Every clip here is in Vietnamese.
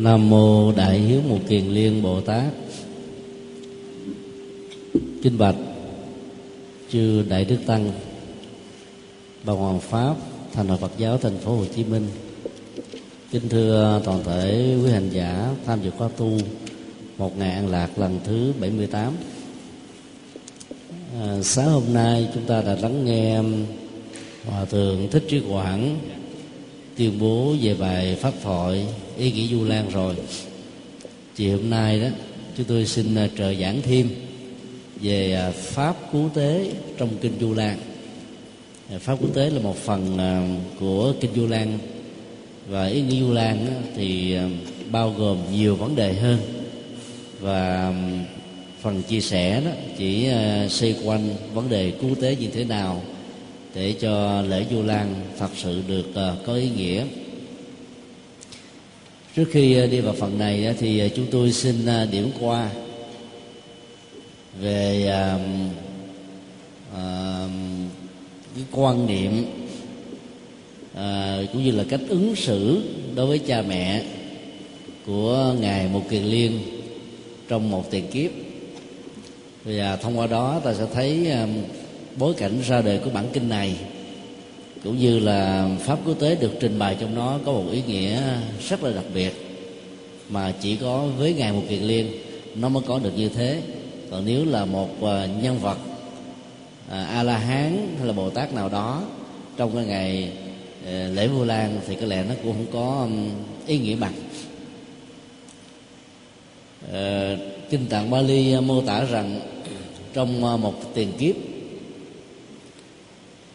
nam mô đại hiếu một kiền liên bồ tát. Kinh bạch chư đại đức tăng bà hoàng pháp thành hội phật giáo thành phố hồ chí minh. Kính thưa toàn thể quý hành giả tham dự khóa tu một ngày an lạc lần thứ 78 à, sáng hôm nay chúng ta đã lắng nghe à, hòa thượng thích trí quảng tuyên bố về bài pháp thoại, ý nghĩa du lan rồi. Chiều hôm nay đó, chúng tôi xin ờ, trợ giảng thêm về ờ, pháp cứu tế trong kinh du lan. Ờ, pháp cứu tế là một phần của kinh du lan. Và ý nghĩa du lan thì bao gồm nhiều vấn đề hơn. Và phần chia sẻ đó, chỉ xoay quanh vấn đề cứu tế như thế nào để cho lễ du lan thật sự được ờ, có ý nghĩa. Trước khi ờ, đi vào phần này ờ, thì chúng tôi xin điểm qua về cái quan niệm cũng như là cách ứng xử đối với cha mẹ của ngài một kiền liên trong một tiền kiếp. Và thông qua đó ta sẽ thấy uh, bối cảnh ra đời của bản kinh này cũng như là pháp quốc tế được trình bày trong nó có một ý nghĩa rất là đặc biệt mà chỉ có với ngài một kiền liên nó mới có được như thế. Còn nếu là một à, nhân vật à, a la hán hay là bồ tát nào đó trong cái ngày à, lễ vu lan thì có lẽ nó cũng không có ý nghĩa bằng. Ờ, kinh tạng bali mô tả rằng trong à, một tiền kiếp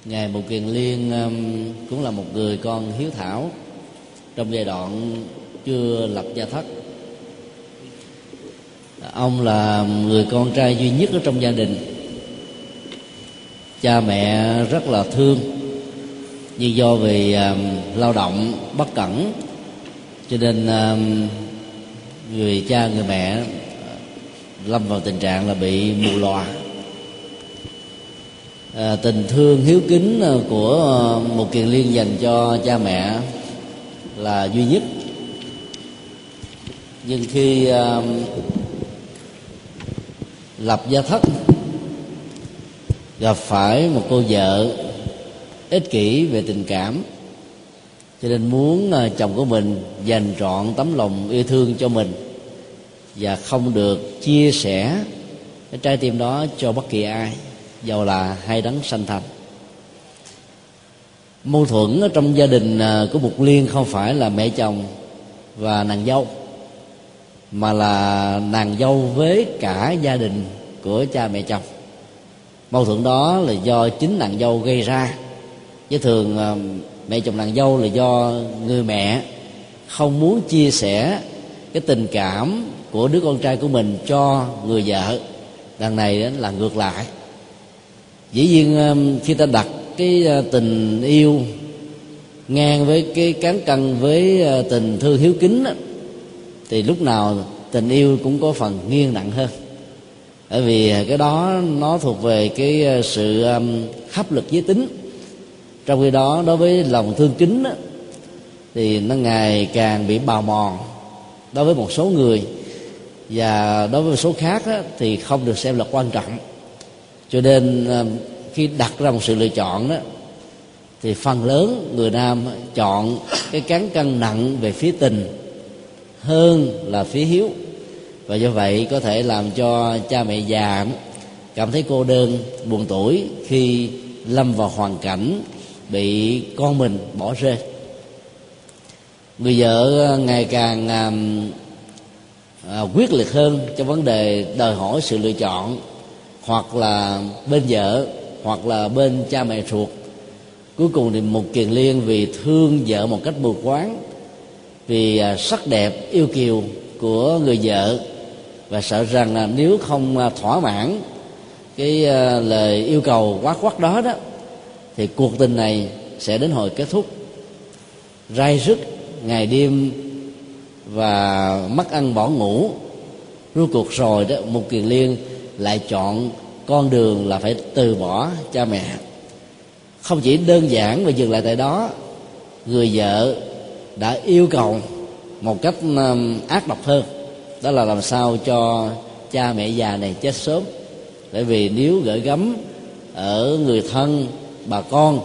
ngài Bồ Kiền Liên um, cũng là một người con hiếu thảo. Trong giai đoạn chưa lập gia thất ông là người con trai duy nhất ở trong gia đình. Cha mẹ rất là thương nhưng do vì um, lao động bất cẩn cho nên um, người cha người mẹ lâm vào tình trạng là bị mù lòa à, tình thương hiếu kính ờ, của ờ, một kiền liên dành cho cha mẹ là duy nhất. Nhưng khi lập gia thất gặp phải một cô vợ ích kỷ về tình cảm cho nên muốn chồng của mình dành trọn tấm lòng yêu thương cho mình và không được chia sẻ cái trái tim đó cho bất kỳ ai dầu là hai đấng sanh thành. Mâu thuẫn ở trong gia đình à, của mục liên không phải là mẹ chồng và nàng dâu, mà là nàng dâu với cả gia đình của cha mẹ chồng. Mâu thuẫn đó là do chính nàng dâu gây ra. Chứ thường à, mẹ chồng nàng dâu là do người mẹ không muốn chia sẻ cái tình cảm của đứa con trai của mình cho người vợ. Đằng này là ngược lại dĩ nhiên um, khi ta đặt cái uh, tình yêu ngang với cái cán cân với uh, tình thương hiếu kính đó, thì lúc nào tình yêu cũng có phần nghiêng nặng hơn. Bởi vì uh, cái đó nó thuộc về cái sự um, hấp lực giới tính. Trong khi đó đối với lòng thương kính đó, thì nó ngày càng bị bào mòn đối với một số người. Và đối với một số khác đó, thì không được xem là quan trọng cho nên à, khi đặt ra một sự lựa chọn đó thì phần lớn người nam chọn cái cán cân nặng về phía tình hơn là phía hiếu. Và do vậy có thể làm cho cha mẹ già cảm thấy cô đơn buồn tuổi khi lâm vào hoàn cảnh bị con mình bỏ rơi. Người vợ ngày càng à, à quyết liệt hơn trong vấn đề đòi hỏi sự lựa chọn hoặc là bên vợ, hoặc là bên cha mẹ ruột. Cuối cùng thì một kiền liên vì thương vợ một cách mù quáng, vì à, sắc đẹp, yêu kiều của người vợ và sợ rằng là nếu không à, thỏa mãn cái à, lời yêu cầu quá quắt đó đó, thì cuộc tình này sẽ đến hồi kết thúc. Rai rứt, ngày đêm và mất ăn bỏ ngủ, rốt cuộc rồi đó, một kiền liên lại chọn con đường là phải từ bỏ cha mẹ. Không chỉ đơn giản và dừng lại tại đó người vợ đã yêu cầu một cách um, ác độc hơn. Đó là làm sao cho cha mẹ già này chết sớm. Bởi vì nếu gửi gắm ở người thân bà con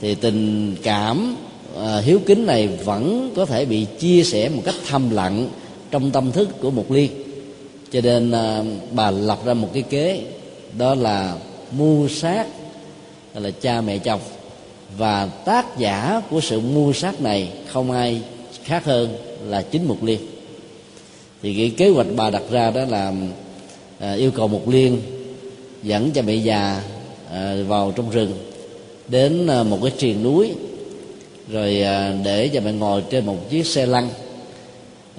thì tình cảm à, hiếu kính này vẫn có thể bị chia sẻ một cách thầm lặng trong tâm thức của một liên cho nên à, bà lập ra một cái kế đó là mưu sát là cha mẹ chồng. Và tác giả của sự mưu sát này không ai khác hơn là chính mục liên. Thì cái kế hoạch bà đặt ra đó là à, yêu cầu mục liên dẫn cha mẹ già à, vào trong rừng đến à, một cái triền núi rồi à, để cho mẹ ngồi trên một chiếc xe lăn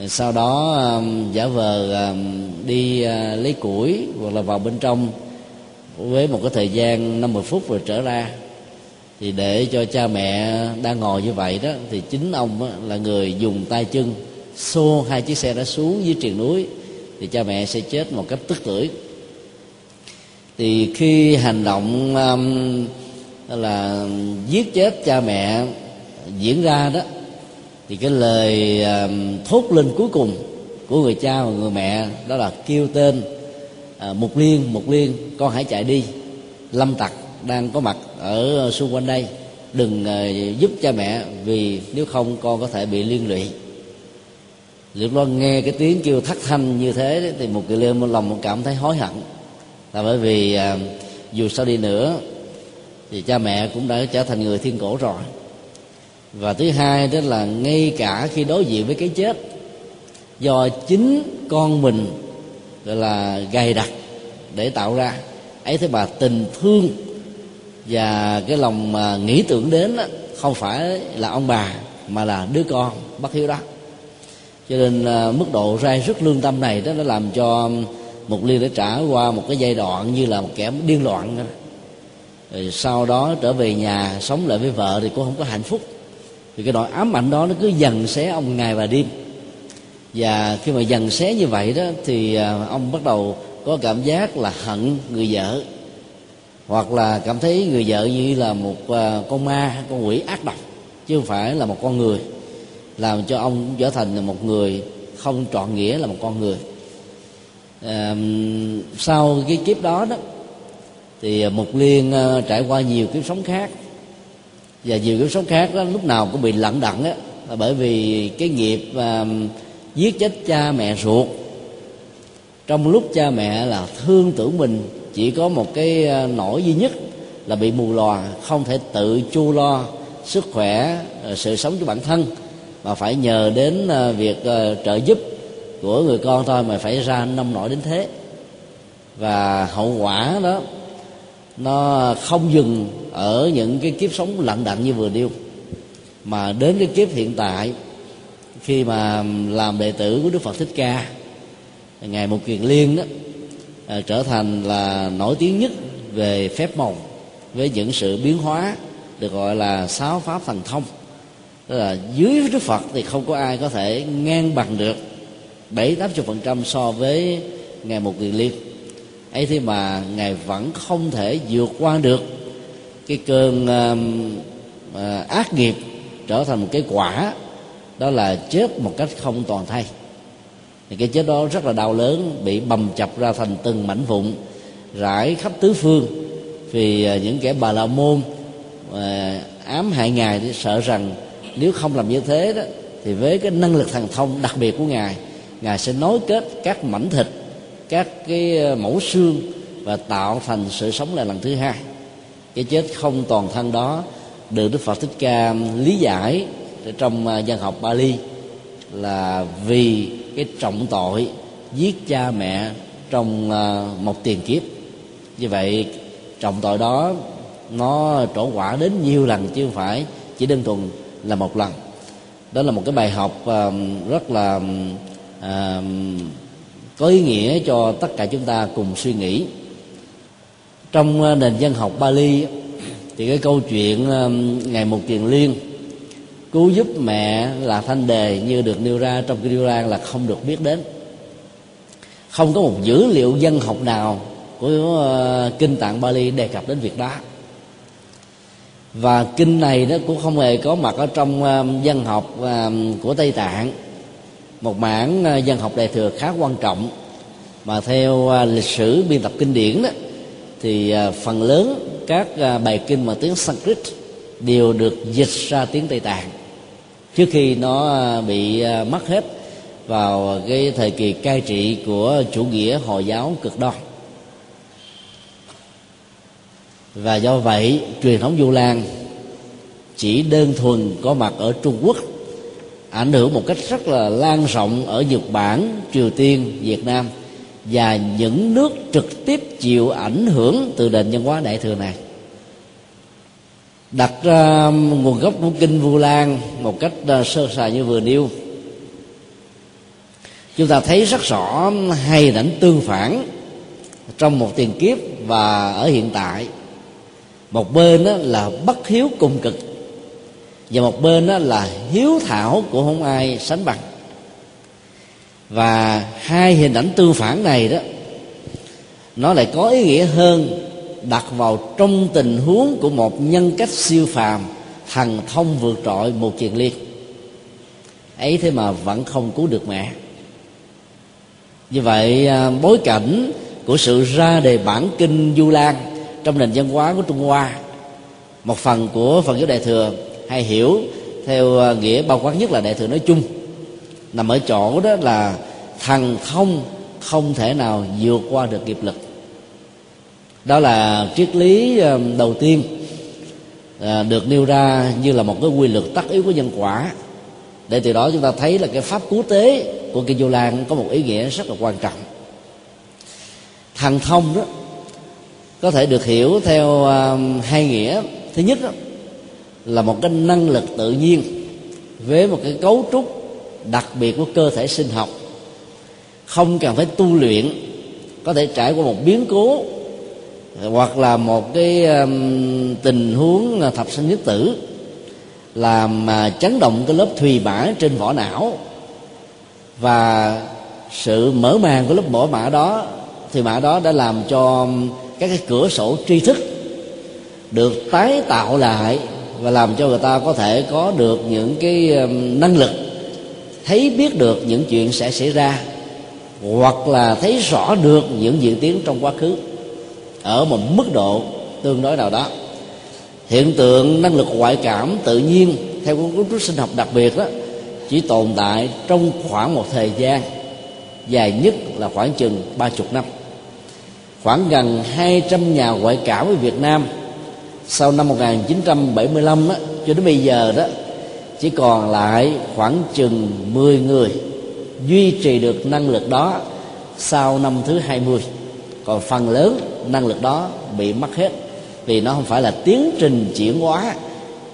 sau đó um, giả vờ um, đi uh, lấy củi hoặc là vào bên trong với một cái thời gian 50 phút rồi trở ra. Thì để cho cha mẹ đang ngồi như vậy đó thì chính ông là người dùng tay chân xô hai chiếc xe đó xuống dưới triền núi thì cha mẹ sẽ chết một cách tức tưởi. Thì khi hành động um, là giết chết cha mẹ diễn ra đó thì cái lời thốt lên cuối cùng của người cha và người mẹ đó là kêu tên à, mục liên mục liên con hãy chạy đi. Lâm tặc đang có mặt ở ờ, xung quanh đây. Đừng ờ, giúp cha mẹ vì nếu không con có thể bị liên lụy. Lúc đó nghe cái tiếng kêu thất thanh như thế thì một người lên một lòng một cảm thấy hối hận. Là bởi vì à, dù sao đi nữa thì cha mẹ cũng đã trở thành người thiên cổ rồi và thứ hai đó là ngay cả khi đối diện với cái chết do chính con mình gọi là gầy đặt để tạo ra ấy thế bà tình thương và cái lòng mà nghĩ tưởng đến đó, không phải là ông bà mà là đứa con bất hiếu đó. Cho nên à, mức độ rai rất lương tâm này đó nó làm cho một liên đã trả qua một cái giai đoạn như là một kẻ điên loạn rồi sau đó trở về nhà sống lại với vợ thì cũng không có hạnh phúc thì cái nỗi ám ảnh đó nó cứ dần xé ông ngày và đêm. Và khi mà dần xé như vậy đó thì à, ông bắt đầu có cảm giác là hận người vợ. Hoặc là cảm thấy người vợ như là một à, con ma con quỷ ác độc chứ không phải là một con người. Làm cho ông trở thành là một người không trọn nghĩa là một con người. À, sau cái kiếp đó đó thì mục liên à, trải qua nhiều kiếp sống khác và nhiều kiếp sống khác đó lúc nào cũng bị lận đận á. Là bởi vì cái nghiệp à, giết chết cha mẹ ruột. Trong lúc cha mẹ là thương tưởng mình chỉ có một cái à, nỗi duy nhất là bị mù lòa không thể tự chu lo sức khỏe à, sự sống cho bản thân mà phải nhờ đến à, việc trợ giúp của người con thôi mà phải ra nông nổi đến thế. Và hậu quả đó nó không dừng ở những cái kiếp sống lặng đặng như vừa nêu mà đến cái kiếp hiện tại khi mà làm đệ tử của đức phật thích ca ngài mục kiền liên đó à, trở thành là nổi tiếng nhất về phép màu với những sự biến hóa được gọi là sáu pháp thần thông. Tức là dưới đức phật thì không có ai có thể ngang bằng được bảy tám chục phần trăm so với ngài mục kiền liên ấy thế mà ngài vẫn không thể vượt qua được cái cơn uh, uh, ác nghiệp trở thành một cái quả đó là chết một cách không toàn thay. Thì cái chết đó rất là đau lớn bị bầm chập ra thành từng mảnh vụn rải khắp tứ phương. Vì uh, những kẻ bà la môn uh, ám hại ngài thì sợ rằng nếu không làm như thế đó thì với cái năng lực thần thông đặc biệt của ngài ngài sẽ nối kết các mảnh thịt các cái ờ, mẫu xương và tạo thành sự sống lại lần thứ hai. Cái chết không toàn thân đó được đức phật thích ca lý giải trong ờ, văn học bali là vì cái trọng tội giết cha mẹ trong ờ, một tiền kiếp. Như vậy, trọng tội đó nó trổ quả đến nhiều lần chứ không phải chỉ đơn thuần là một lần. Đó là một cái bài học rất là có ý nghĩa cho tất cả chúng ta cùng suy nghĩ. Trong ờ, nền dân học Bali, thì cái câu chuyện ờ, ngày một kiền liên cứu giúp mẹ là thanh đề như được nêu ra trong kinh Quran là không được biết đến. Không có một dữ liệu dân học nào của ờ, kinh tạng Bali đề cập đến việc đó. Và kinh này nó cũng không hề có mặt ở trong dân học của Tây Tạng một mảng ờ, dân học đại thừa khá quan trọng. Mà theo ờ, lịch sử biên tập kinh điển đó, thì ờ, phần lớn các bài kinh bằng tiếng Sanskrit đều được dịch ra tiếng Tây Tạng. Trước khi nó bị mất hết vào cái thời kỳ cai trị của chủ nghĩa hồi giáo cực đoan. Và do vậy, truyền thống du lan chỉ đơn thuần có mặt ở trung quốc ảnh hưởng một cách rất là lan rộng ở nhật bản, triều tiên, việt nam và những nước trực tiếp chịu ảnh hưởng từ nền văn hóa đại thừa này. Đặt ra nguồn gốc của kinh vu lan một cách à, sơ sài như vừa nêu, chúng ta thấy rất rõ hai ảnh tương phản trong một tiền kiếp và ở hiện tại. Một bên đó là bất hiếu cùng cực và một bên đó là hiếu thảo của không ai sánh bằng. Và hai hình ảnh tương phản này đó, nó lại có ý nghĩa hơn đặt vào trong tình huống của một nhân cách siêu phàm, thần thông vượt trội một triền liên. Ấy thế mà vẫn không cứu được mẹ. Như vậy à, bối cảnh của sự ra đề bản kinh du lan trong nền văn hóa của trung hoa, một phần của phần giáo đại thừa hay hiểu theo ờ, nghĩa bao quát nhất là đại thừa nói chung. Nằm ở chỗ đó là thần thông không thể nào vượt qua được nghiệp lực. Đó là triết lý ờ, đầu tiên ờ, được nêu ra như là một cái quy luật tất yếu của nhân quả. Để từ đó chúng ta thấy là cái pháp cứu tế của kinh vô lan có một ý nghĩa rất là quan trọng. Thần thông đó có thể được hiểu theo hai nghĩa. Thứ nhất đó, là một cái năng lực tự nhiên với một cái cấu trúc đặc biệt của cơ thể sinh học. Không cần phải tu luyện có thể trải qua một biến cố hoặc là một cái um, tình huống thập sinh nhất tử làm mà chấn động cái lớp thùy mã trên vỏ não. Và sự mở màn của lớp vỏ mã đó thì mã đó đã làm cho các cái cửa sổ tri thức được tái tạo lại và làm cho người ta có thể có được những cái um, năng lực, thấy biết được những chuyện sẽ xảy ra, hoặc là thấy rõ được những diễn tiến trong quá khứ, ở một mức độ tương đối nào đó. Hiện tượng năng lực ngoại cảm tự nhiên theo cấu trúc sinh học đặc biệt đó, chỉ tồn tại trong khoảng một thời gian dài nhất là khoảng chừng ba chục năm. Khoảng gần 200 nhà ngoại cảm ở Việt Nam sau năm 1975 á, cho đến bây giờ đó chỉ còn lại khoảng chừng 10 người duy trì được năng lực đó sau năm thứ 20 còn phần lớn năng lực đó bị mất hết vì nó không phải là tiến trình chuyển hóa.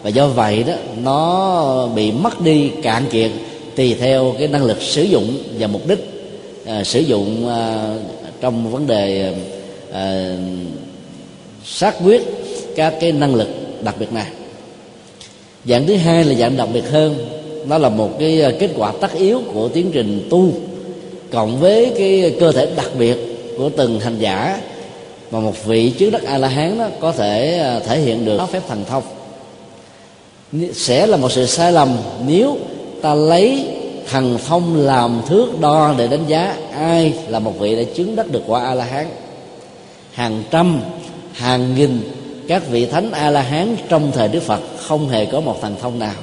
Và do vậy đó nó bị mất đi cạn kiệt tùy theo cái năng lực sử dụng và mục đích à, sử dụng à, trong vấn đề à, à xác quyết các cái năng lực đặc biệt này. Dạng thứ hai là dạng đặc biệt hơn, nó là một cái ờ, kết quả tất yếu của tiến trình tu cộng với cái cơ thể đặc biệt của từng hành giả mà một vị trước đất a la hán đó có thể ờ, thể hiện được. Phép thần thông. Sẽ là một sự sai lầm nếu ta lấy thần thông làm thước đo để đánh giá ai là một vị đã chứng đắc được quả a la hán hàng trăm, hàng nghìn các vị thánh a la hán trong thời đức phật không hề có một thành thông nào.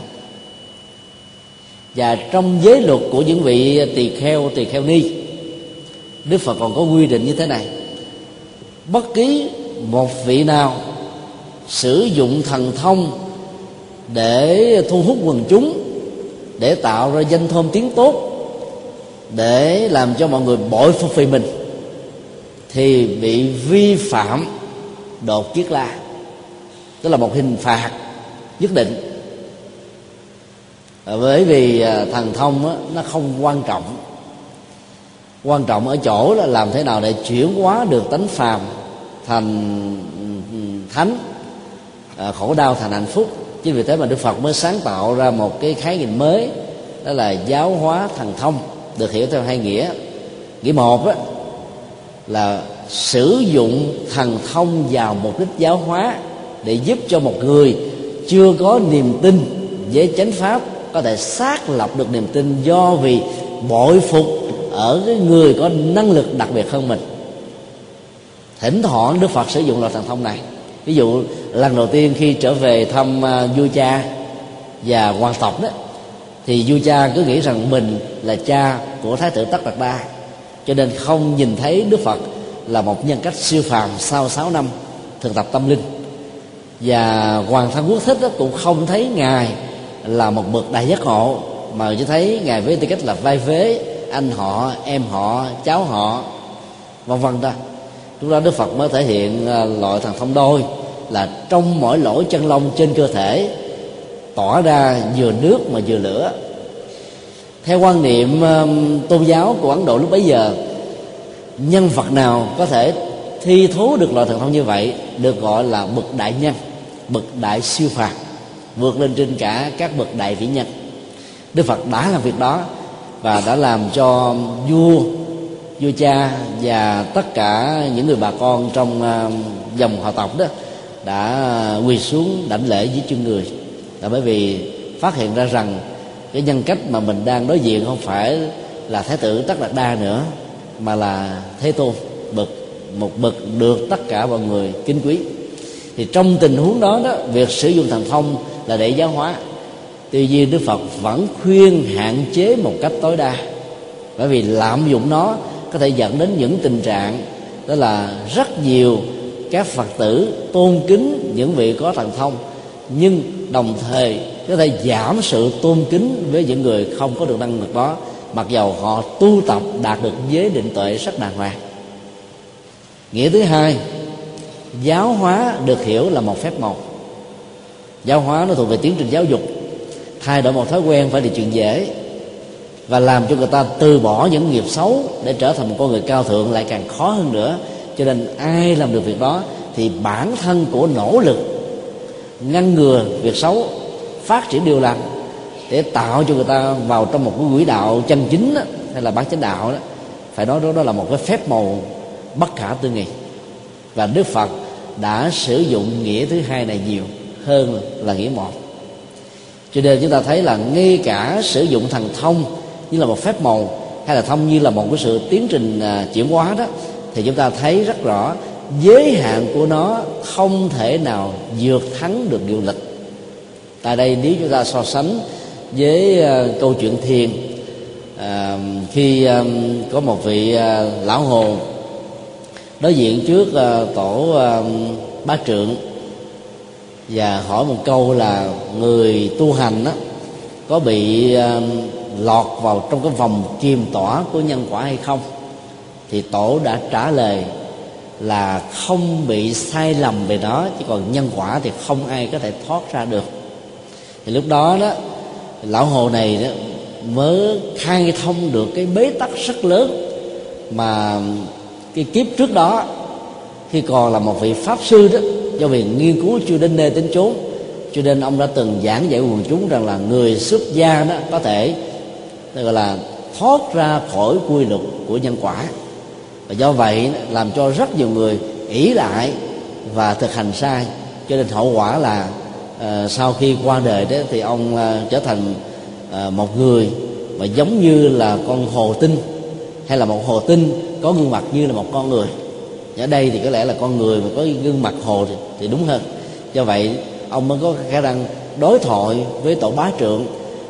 Và trong giới luật của những vị tỳ kheo tỳ kheo ni, đức phật còn có quy định như thế này. Bất kỳ một vị nào sử dụng thần thông để thu hút quần chúng, để tạo ra danh thơm tiếng tốt, để làm cho mọi người bội phục vì mình, thì bị vi phạm đột kiết la tức là một hình phạt nhất định. À, bởi vì à, thần thông đó, nó không quan trọng. Quan trọng ở chỗ là làm thế nào để chuyển hóa được tánh phàm thành thánh. À, khổ đau thành hạnh phúc. Chính vì thế mà đức phật mới sáng tạo ra một cái khái niệm mới đó là giáo hóa thần thông được hiểu theo hai nghĩa. Nghĩa một đó, là sử dụng thần thông vào mục đích giáo hóa để giúp cho một người chưa có niềm tin với chánh pháp có thể xác lập được niềm tin do vì bội phục ở cái người có năng lực đặc biệt hơn mình. Thỉnh thoảng đức phật sử dụng loại thần thông này. Ví dụ, lần đầu tiên khi trở về thăm à, vua cha và hoàng tộc đó, thì vua cha cứ nghĩ rằng mình là cha của thái tử tất đạt đa cho nên không nhìn thấy đức phật là một nhân cách siêu phàm sau 6 năm thực tập tâm linh và hoàng thân quốc thích đó cũng không thấy ngài là một bậc đại giác ngộ, mà chỉ thấy ngài với tư cách là vai vế, anh họ, em họ, cháu họ, vân vân đó lúc đó đức phật mới thể hiện à, loại thần thông đôi là trong mỗi lỗ chân lông trên cơ thể tỏa ra vừa nước mà vừa lửa. Theo quan niệm à, tôn giáo của ấn độ lúc bấy giờ, nhân vật nào có thể thi thố được loại thần thông như vậy được gọi là bậc đại nhân? Bậc đại siêu phàm, vượt lên trên cả các bậc đại vĩ nhân. Đức phật đã làm việc đó và đã làm cho vua vua cha và tất cả những người bà con trong à, dòng họ tộc đó đã quỳ xuống đảnh lễ dưới chân người. Là bởi vì phát hiện ra rằng cái nhân cách mà mình đang đối diện không phải là thái tử tất đạt đa nữa, mà là thế tôn, bậc, một bậc được tất cả mọi người kính quý thì trong tình huống đó đó, việc sử dụng thần thông là để giáo hóa. Tuy nhiên đức phật vẫn khuyên hạn chế một cách tối đa. Bởi vì lạm dụng nó có thể dẫn đến những tình trạng, đó là rất nhiều các phật tử tôn kính những vị có thần thông, nhưng đồng thời có thể giảm sự tôn kính với những người không có được năng lực đó, mặc dầu họ tu tập đạt được giới định tuệ rất đàng hoàng. Nghĩa thứ hai giáo hóa được hiểu là một phép màu. Giáo hóa nó thuộc về tiến trình giáo dục. Thay đổi một thói quen phải là chuyện dễ và làm cho người ta từ bỏ những nghiệp xấu để trở thành một con người cao thượng lại càng khó hơn nữa. Cho nên ai làm được việc đó thì bản thân của nỗ lực ngăn ngừa việc xấu phát triển điều lành để tạo cho người ta vào trong một cái quỹ đạo chân chính đó, hay là bán chánh đạo đó phải nói đó, đó là một cái phép màu bất khả tư nghị và đức phật đã sử dụng nghĩa thứ hai này nhiều hơn là nghĩa một. Cho nên chúng ta thấy là ngay cả sử dụng thần thông như là một phép màu hay là thông như là một cái sự tiến trình à, chuyển hóa đó thì chúng ta thấy rất rõ giới hạn của nó không thể nào vượt thắng được điều lịch. Tại đây nếu chúng ta so sánh với uh, câu chuyện thiền uh, khi um, có một vị uh, lão hồ đối diện trước uh, tổ ờ, uh, bá trượng và hỏi một câu là người tu hành đó có bị uh, lọt vào trong cái vòng chìm tỏa của nhân quả hay không? Thì tổ đã trả lời là không bị sai lầm về đó chỉ còn nhân quả thì không ai có thể thoát ra được. Thì lúc đó đó lão hồ này đó mới khai thông được cái bế tắc rất lớn mà cái kiếp trước đó khi còn là một vị pháp sư đó do vì nghiên cứu chưa đến nơi đến chốn cho nên ông đã từng giảng dạy quần chúng rằng là người xuất gia đó có thể gọi là thoát ra khỏi quy luật của nhân quả. Và do vậy làm cho rất nhiều người ỷ lại và thực hành sai. Cho nên hậu quả là uh, sau khi qua đời đó thì ông uh, trở thành uh, một người mà giống như là con hồ tinh hay là một hồ tinh có gương mặt như là một con người? Ở đây thì có lẽ là con người mà có gương mặt hồ thì, thì đúng hơn. Do vậy ông mới có khả năng đối thoại với tổ bá trượng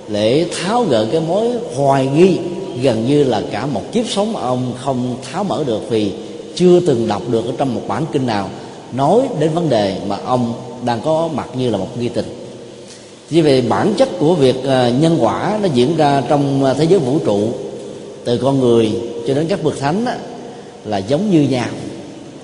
để tháo gỡ cái mối hoài nghi gần như là cả một kiếp sống ông không tháo mở được vì chưa từng đọc được ở trong một bản kinh nào nói đến vấn đề mà ông đang có mặt như là một nghi tình. Vì về bản chất của việc ờ, nhân quả nó diễn ra trong ờ, thế giới vũ trụ từ con người cho đến các bậc thánh đó, là giống như nhau.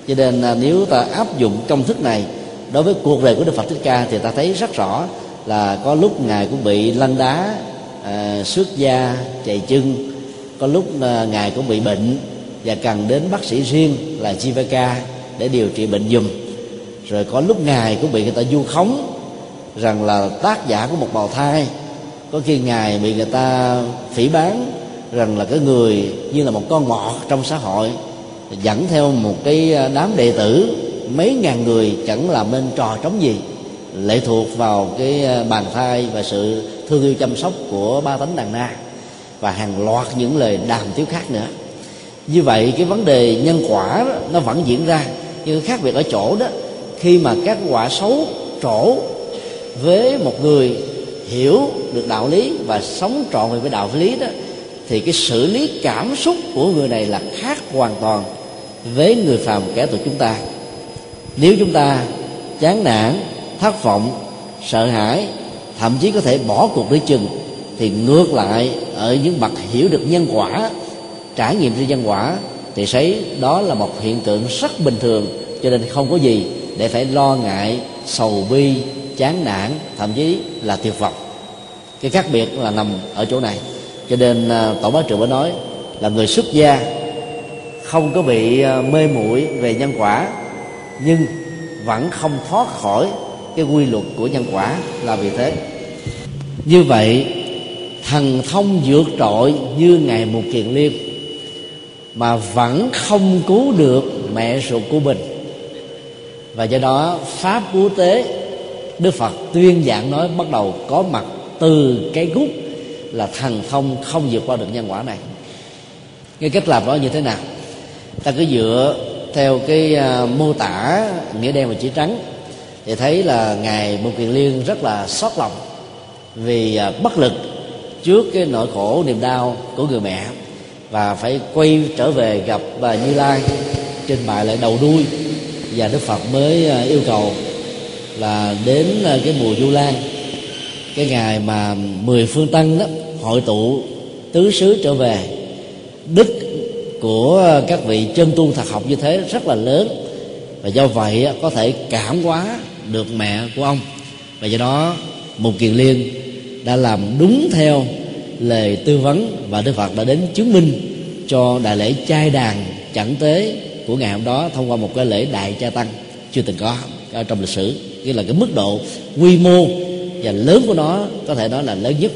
Cho nên à, nếu ta áp dụng công thức này đối với cuộc đời của đức phật thích ca thì ta thấy rất rõ là có lúc ngài cũng bị lăn đá à, xuất gia chạy chân. Có lúc à, ngài cũng bị bệnh và cần đến bác sĩ riêng là Jivaka để điều trị bệnh dùm rồi có lúc ngài cũng bị người ta du khống rằng là tác giả của một bào thai. Có khi ngài bị người ta phỉ bán rằng là cái người như là một con mọt trong xã hội dẫn theo một cái à, đám đệ tử mấy ngàn người chẳng làm nên trò trống gì lệ thuộc vào cái à, bàn thai và sự thương yêu chăm sóc của ba tánh đàn na và hàng loạt những lời đàm tiếu khác nữa. Như vậy cái vấn đề nhân quả đó, nó vẫn diễn ra. Nhưng khác biệt ở chỗ đó khi mà các quả xấu trổ với một người hiểu được đạo lý và sống trọn về với đạo lý đó thì cái xử lý cảm xúc của người này là khác hoàn toàn với người phàm kẻ tụi chúng ta. Nếu chúng ta chán nản, thất vọng, sợ hãi, thậm chí có thể bỏ cuộc đi chừng, thì ngược lại, ở những bậc hiểu được nhân quả, trải nghiệm trên nhân quả, thì thấy đó là một hiện tượng rất bình thường, cho nên không có gì để phải lo ngại, sầu bi, chán nản, thậm chí là tuyệt vọng. Cái khác biệt là nằm ở chỗ này cho nên à, tổ bá trưởng mới nói là người xuất gia không có bị à, mê muội về nhân quả, nhưng vẫn không thoát khỏi cái quy luật của nhân quả là vì thế. Như vậy, thần thông vượt trội như ngày một kiền liên mà vẫn không cứu được mẹ ruột của mình. Và do đó, pháp quốc tế, đức phật tuyên giảng nói bắt đầu có mặt từ cái gút là thần thông không vượt qua được nhân quả này. Cái cách làm đó như thế nào? Ta cứ dựa theo cái uh, mô tả nghĩa đen và chữ trắng thì thấy là ngài bồ kiền liên rất là xót lòng vì uh, bất lực trước cái nỗi khổ niềm đau của người mẹ và phải quay trở về gặp bà như lai trình bày lại đầu đuôi và đức phật mới uh, yêu cầu là đến uh, cái mùa du lan cái ngày mà mười phương tăng đó hội tụ tứ xứ trở về, đức của các vị chân tu thật học như thế rất là lớn, và do vậy có thể cảm hóa được mẹ của ông. Và do đó một kiền liên đã làm đúng theo lời tư vấn và đức phật đã đến chứng minh cho đại lễ trai đàn chẳng tế của ngày hôm đó thông qua một cái lễ đại cha tăng. Chưa từng có trong lịch sử, nghĩa là cái mức độ quy mô và lớn của nó có thể nói là lớn nhất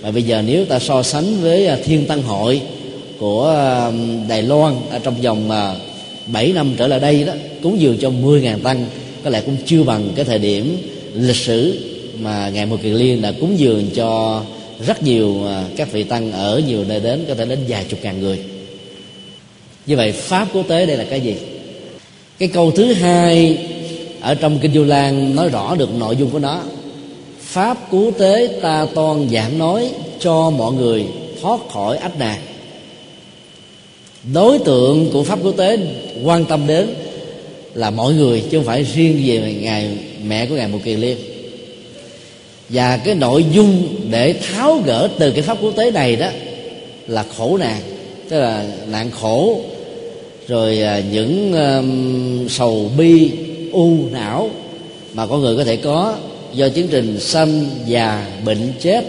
và bây giờ nếu ta so sánh với à, thiên tăng hội của à, Đài Loan ở trong vòng 7 năm trở lại đây đó, cúng dường cho 10.000 tăng, có lẽ cũng chưa bằng cái thời điểm lịch sử mà ngài Mười Kiền Liên đã cúng dường cho rất nhiều các vị tăng ở nhiều nơi đến, có thể đến vài chục ngàn người. Như vậy, pháp quốc tế đây là cái gì? Cái câu thứ hai ở trong kinh du lan nói rõ được nội dung của nó pháp cứu tế ta toàn giảng nói cho mọi người thoát khỏi ách nạn đối tượng của pháp cứu tế quan tâm đến là mọi người chứ không phải riêng về ngày mẹ của ngài một kiền liên. Và cái nội dung để tháo gỡ từ cái pháp quốc tế này đó là khổ nạn tức là nạn khổ rồi à, những um, sầu bi u não mà con người có thể có do chương trình sanh già bệnh chết,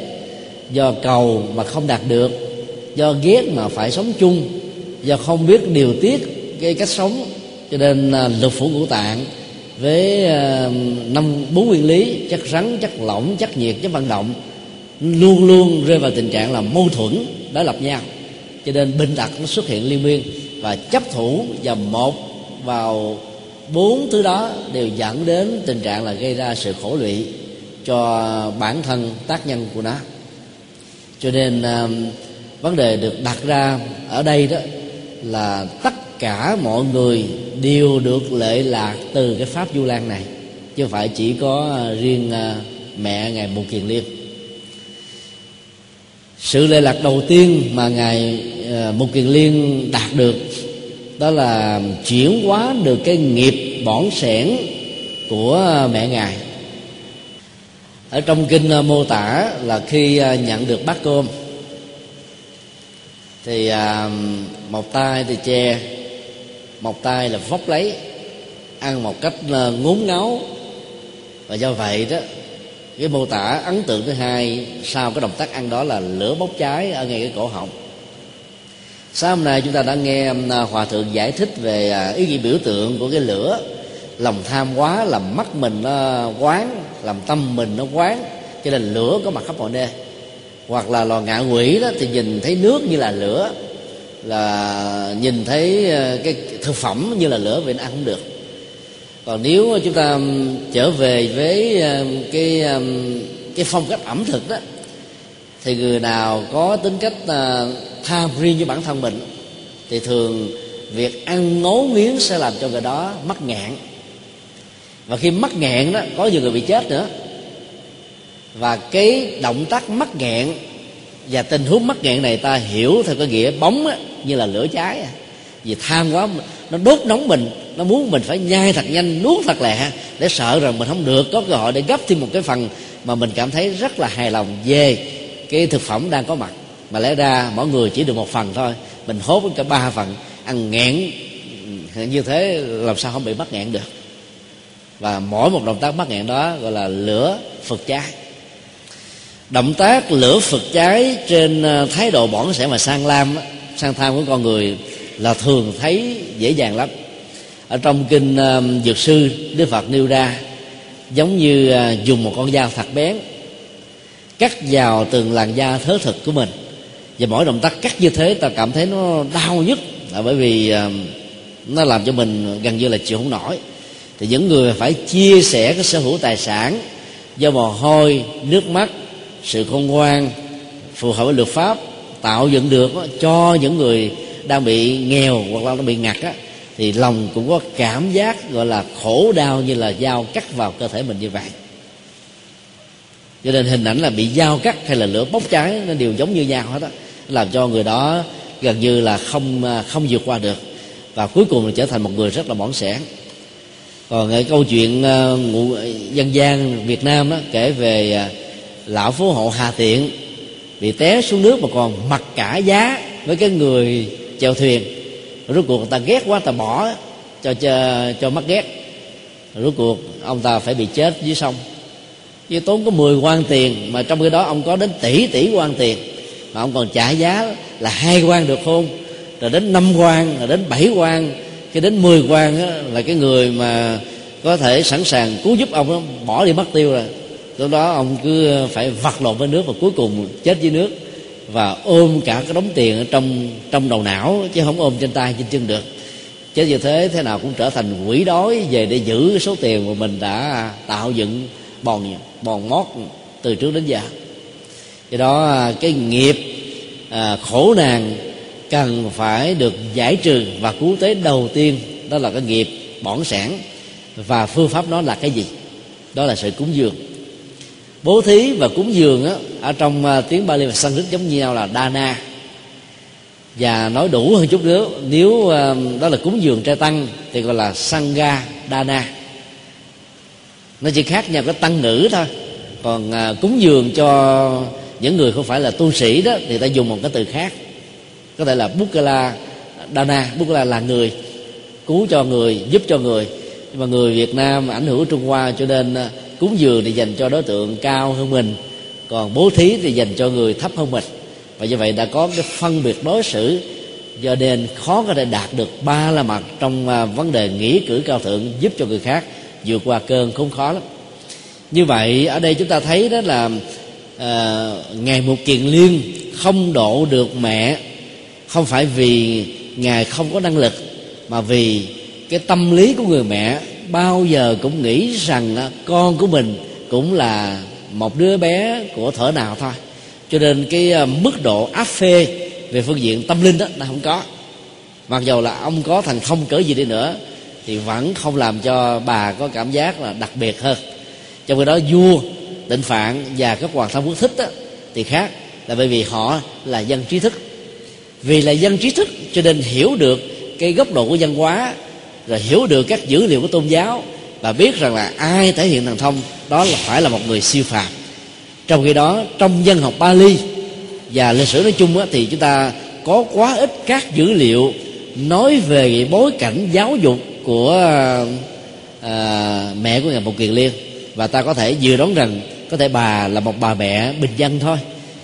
do cầu mà không đạt được, do ghét mà phải sống chung, do không biết điều tiết cái cách sống. Cho nên à, lục lực phủ ngũ tạng với à, năm bốn nguyên lý chất rắn chất lỏng chất nhiệt chất vận động, luôn luôn rơi vào tình trạng là mâu thuẫn đối lập nhau. Cho nên bệnh tật nó xuất hiện liên miên và chấp thủ vào một, vào bốn thứ đó đều dẫn đến tình trạng là gây ra sự khổ lụy cho bản thân tác nhân của nó. Cho nên um, vấn đề được đặt ra ở đây đó là tất cả mọi người đều được lệ lạc từ cái pháp du lan này chứ không phải chỉ có uh, riêng uh, mẹ ngài bồ kiền liên. Sự lệ lạc đầu tiên mà ngài uh, bồ kiền liên đạt được đó là chuyển hóa được cái nghiệp bỏn sẻn của mẹ ngài. Ở trong kinh mô tả là khi à, nhận được bát cơm, thì à, một tay thì che, một tay là vóc lấy, ăn một cách à, ngốn ngáo. Và do vậy đó, cái mô tả ấn tượng thứ hai sau cái động tác ăn đó là lửa bốc cháy ở ngay cái cổ họng sáng hôm nay chúng ta đã nghe um, à, hòa thượng giải thích về à, ý nghĩa biểu tượng của cái lửa. Lòng tham quá làm mắt mình nó quán, làm tâm mình nó quán. Cho nên lửa có mặt khắp mọi nơi. Hoặc là lò ngạ quỷ đó, thì nhìn thấy nước như là lửa. Là nhìn thấy à, cái thực phẩm như là lửa vì nó ăn không được. Còn nếu chúng ta um, trở về với um, cái cái phong cách ẩm thực đó, thì người nào có tính cách tham riêng với bản thân mình thì thường việc ăn ngấu nghiến sẽ làm cho người đó mắc ngạn và khi mắc nghẹn đó có nhiều người bị chết nữa. Và cái động tác mắc nghẹn và tình huống mắc nghẹn này ta hiểu theo cái nghĩa bóng á, như là lửa cháy à. vì tham quá nó đốt nóng mình nó muốn mình phải nhai thật nhanh nuốt thật lẹ để sợ rằng mình không được. Có cơ hội để gấp thêm một cái phần mà mình cảm thấy rất là hài lòng về cái thực phẩm đang có mặt mà lẽ ra mỗi người chỉ được một phần thôi. Mình hốt cả ba phần. Ăn nghẹn ừ, như thế làm sao không bị mắc nghẹn được. Và mỗi một động tác mắc nghẹn đó gọi là lửa phật cháy. Động tác lửa phật cháy trên ờ, thái độ bỏng sẻ mà sang lam sang tham của con người là thường thấy dễ dàng lắm. Ở trong kinh ờ, dược sư, đức phật nêu ra, giống như ờ, dùng một con dao thật bén, cắt vào từng làn da thớ thực của mình và mỗi động tác cắt như thế, ta cảm thấy nó đau nhất. Là bởi vì à, nó làm cho mình gần như là chịu không nổi. Thì những người phải chia sẻ cái sở hữu tài sản do mồ hôi, nước mắt, sự khôn ngoan, phù hợp với luật pháp, tạo dựng được cho những người đang bị nghèo hoặc là đang bị ngặt á, thì lòng cũng có cảm giác, gọi là khổ đau như là dao cắt vào cơ thể mình như vậy cho nên hình ảnh là bị dao cắt hay là lửa bốc cháy nó đều giống như nhau hết á. Làm cho người đó gần như là không à, không vượt qua được. Và cuối cùng là trở thành một người rất là bỏng sẻn. Còn cái câu chuyện à, ngụ, dân gian Việt Nam đó, kể về lão phú hộ Hà Tiện bị té xuống nước mà còn mặc cả giá với cái người chèo thuyền. Rốt cuộc người ta ghét quá ta bỏ cho cho cho mắc ghét. Rốt cuộc ông ta phải bị chết dưới sông chứ tốn có 10 quan tiền mà trong khi đó ông có đến tỷ tỷ quan tiền. Mà ông còn trả giá là hai quan được không? Rồi đến năm quan rồi đến bảy quan. Khi đến 10 quan á, là cái người mà có thể sẵn sàng cứu giúp ông đó, bỏ đi mất tiêu rồi. Lúc đó ông cứ phải vật lộn với nước và cuối cùng chết dưới nước và ôm cả cái đống tiền ở trong trong đầu não chứ không ôm trên tay trên chân được. Chứ như thế thế nào cũng trở thành quỷ đói về để giữ số tiền mà mình đã tạo dựng bòn bòn mót từ trước đến giờ. Do đó à, cái nghiệp à, khổ nạn cần phải được giải trừ và cứu tế đầu tiên đó là cái nghiệp bỏng sản và phương pháp đó là cái gì? Đó là sự cúng dường. Bố thí và cúng dường á, ở trong uh, tiếng Bali và Sanskrit giống như nhau là Dana. Và nói đủ hơn chút nữa nếu uh, đó là cúng dường trai tăng thì gọi là Sangha Dana nó chỉ khác nhau cái tăng ngữ thôi. Còn à, cúng dường cho những người không phải là tu sĩ đó thì ta dùng một cái từ khác. Có thể là Bukala Dana Bukala là người cứu cho người giúp cho người. Nhưng mà người Việt Nam ảnh hưởng Trung Hoa cho nên à, cúng dường thì dành cho đối tượng cao hơn mình. Còn bố thí thì dành cho người thấp hơn mình. Và như vậy đã có cái phân biệt đối xử. Do nên khó có thể đạt được ba la mặt trong à, vấn đề nghĩa cử cao thượng giúp cho người khác vượt qua cơn khốn khó lắm. Như vậy ở đây chúng ta thấy đó là ờ, à, ngài một kiền liên không độ được mẹ không phải vì ngài không có năng lực mà vì cái tâm lý của người mẹ bao giờ cũng nghĩ rằng con của mình cũng là một đứa bé của thở nào thôi. Cho nên cái ờ, mức độ áp phê về phương diện tâm linh đó là không có. Mặc dù là ông có thần thông cỡ gì đi nữa thì vẫn không làm cho bà có cảm giác là đặc biệt hơn. Trong khi đó vua định phạn và các hoàng thân quốc thích đó, thì khác là bởi vì họ là dân trí thức. Vì là dân trí thức cho nên hiểu được cái góc độ của văn hóa rồi hiểu được các dữ liệu của tôn giáo và biết rằng là ai thể hiện thần thông đó là phải là một người siêu phàm. Trong khi đó trong dân học Bali và lịch sử nói chung á, thì chúng ta có quá ít các dữ liệu nói về bối cảnh giáo dục của à, mẹ của ngài Bồ Kiền Liên. Và ta có thể dự đoán rằng có thể bà là một bà mẹ bình dân thôi.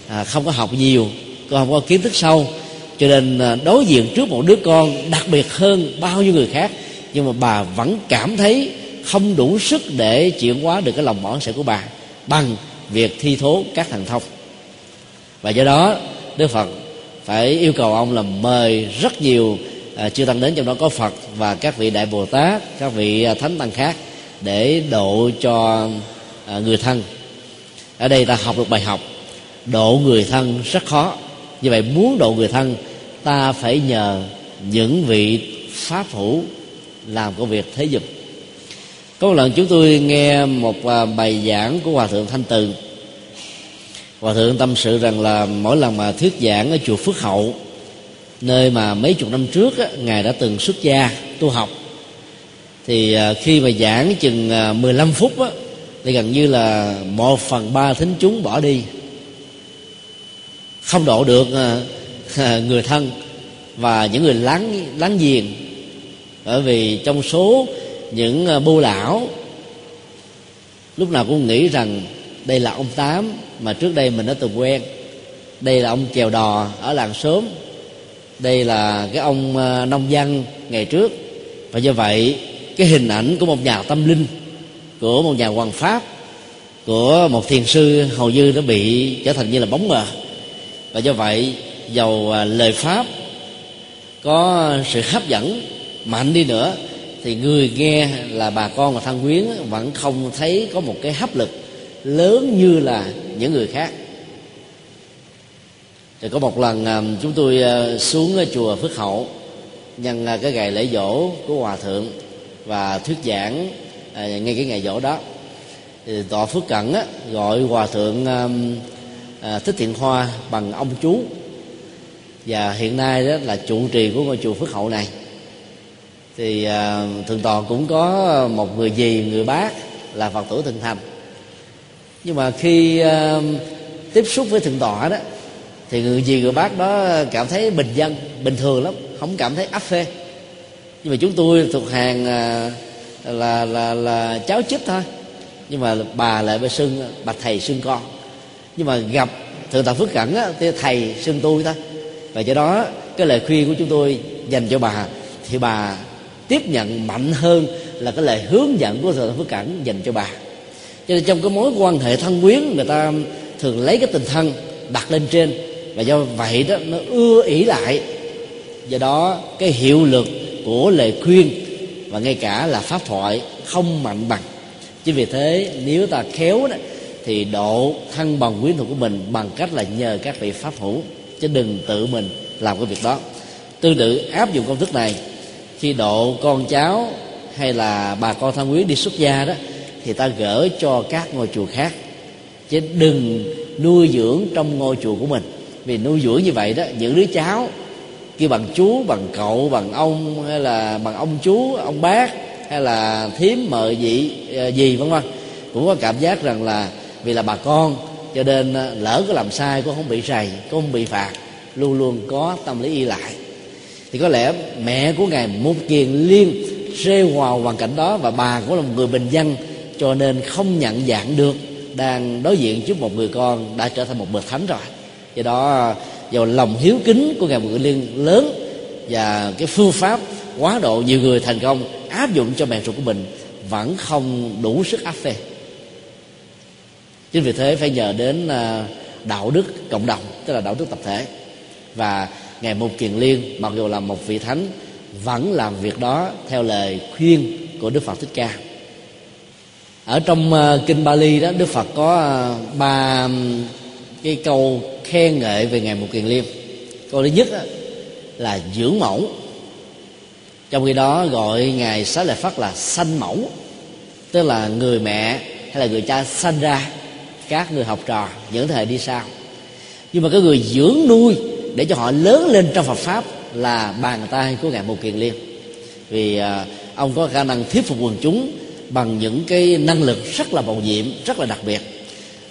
À, không có học nhiều không có kiến thức sâu. Cho nên à, đối diện trước một đứa con đặc biệt hơn bao nhiêu người khác nhưng mà bà vẫn cảm thấy không đủ sức để chuyển hóa được cái lòng bỏ sẽ của bà bằng việc thi thố các thần thông. Và do đó đức phật phải yêu cầu ông là mời rất nhiều à, chư tăng đến trong đó có phật và các vị đại bồ tát các vị à, thánh tăng khác để độ cho à, người thân. Ở đây ta học được bài học độ người thân rất khó. Như vậy muốn độ người thân ta phải nhờ những vị pháp hữu làm công việc thế dục có một lần chúng tôi nghe một à, bài giảng của hòa thượng thanh từ. Hòa thượng tâm sự rằng là mỗi lần mà thuyết giảng ở chùa phước hậu nơi mà mấy chục năm trước á, ngài đã từng xuất gia tu học. Thì à, khi mà giảng chừng à, 15 phút á, thì gần như là một phần ba thính chúng bỏ đi. Không độ được à, người thân và những người láng láng giềng. Bởi vì trong số những à, ờ, bô lão lúc nào cũng nghĩ rằng đây là ông tám mà trước đây mình đã từng quen. Đây là ông chèo đò ở làng sớm đây là cái ông ờ, nông dân ngày trước. Và do vậy, cái hình ảnh của một nhà tâm linh, của một nhà hoàng pháp, của một thiền sư hầu như nó bị trở thành như là bóng mờ. Và do vậy, dầu ờ, lời pháp có sự hấp dẫn mạnh đi nữa, thì người nghe là bà con và thân quyến vẫn không thấy có một cái hấp lực lớn như là những người khác thì có một lần à, chúng tôi à, xuống xuống chùa Phước Hậu nhân à, cái ngày lễ dỗ của hòa thượng và thuyết giảng ngay cái ngày dỗ đó. Thì tọa Phước Cẩn gọi hòa thượng Thích Thiện Hoa bằng ông chú. Và hiện nay đó là trụ trì của ngôi chùa Phước Hậu này. Thì à, thượng tọa cũng có một người dì người bác là phật tử thượng thành. Nhưng mà khi uh, tiếp xúc với thượng tọa đó thì người dì người bác đó cảm thấy bình dân, bình thường lắm, không cảm thấy áp phê. Nhưng mà chúng tôi thuộc hàng là là là là cháu chích thôi. Nhưng mà bà lại bị xưng, bà thầy xưng con. Nhưng mà gặp thượng tọa phước cẩn á, thì thầy xưng tôi thôi. Và do đó, cái lời khuyên của chúng tôi dành cho bà, thì bà tiếp nhận mạnh hơn là cái lời hướng dẫn của thượng tọa phước cảnh dành cho bà. Cho nên trong cái mối quan hệ thân quyến, người ta thường lấy cái tình thân đặt lên trên và do vậy đó, nó ưa ỷ lại. Do đó, cái hiệu lực của lời khuyên và ngay cả là pháp thoại không mạnh bằng. Chính vì thế, nếu ta khéo đó, thì độ thân bằng quyến thuộc của mình bằng cách là nhờ các vị pháp hữu, chứ đừng tự mình làm cái việc đó. Tương tự, áp dụng công thức này, khi độ con cháu hay là bà con thân quý đi xuất gia đó, thì ta gỡ cho các ngôi chùa khác. Chứ đừng nuôi dưỡng trong ngôi chùa của mình vì nuôi dưỡng như vậy đó, những đứa cháu kêu bằng chú, bằng cậu, bằng ông, hay là bằng ông chú, ông bác, hay là thím, mợ dị gì ờ, vân vân, cũng có cảm giác rằng là vì là bà con, cho nên ờ, lỡ có làm sai cũng không bị rầy, cũng không bị phạt, luôn luôn có tâm lý y lại. Thì có lẽ mẹ của ngài một kiền liên rơi vào hoàn cảnh đó và bà cũng là một người bình dân, cho nên không nhận dạng được, đang đối diện trước một người con đã trở thành một bậc thánh rồi do đó do lòng hiếu kính của ngài một liên lớn và cái phương pháp, quá độ nhiều người thành công, áp dụng cho mẹ ruột của mình vẫn không đủ sức áp phê. Chính vì thế phải nhờ đến à, đạo đức cộng đồng, tức là đạo đức tập thể. Và ngài mục kiền liên, mặc dù là một vị thánh, vẫn làm việc đó theo lời khuyên của đức phật thích ca. Ở trong à, kinh bali đó, đức phật có à, ba cái câu khen ngợi về ngài mục kiền liên câu thứ nhất là dưỡng mẫu. Trong khi đó gọi ngài xá lợi phất là sanh mẫu, tức là người mẹ hay là người cha sanh ra, các người học trò những thời đi sau. Nhưng mà cái người dưỡng nuôi để cho họ lớn lên trong Phật pháp là bàn tay của ngài Mục Kiền Liên vì à, ông có khả năng thuyết phục quần chúng bằng những cái năng lực rất là bầu nhiệm, rất là đặc biệt.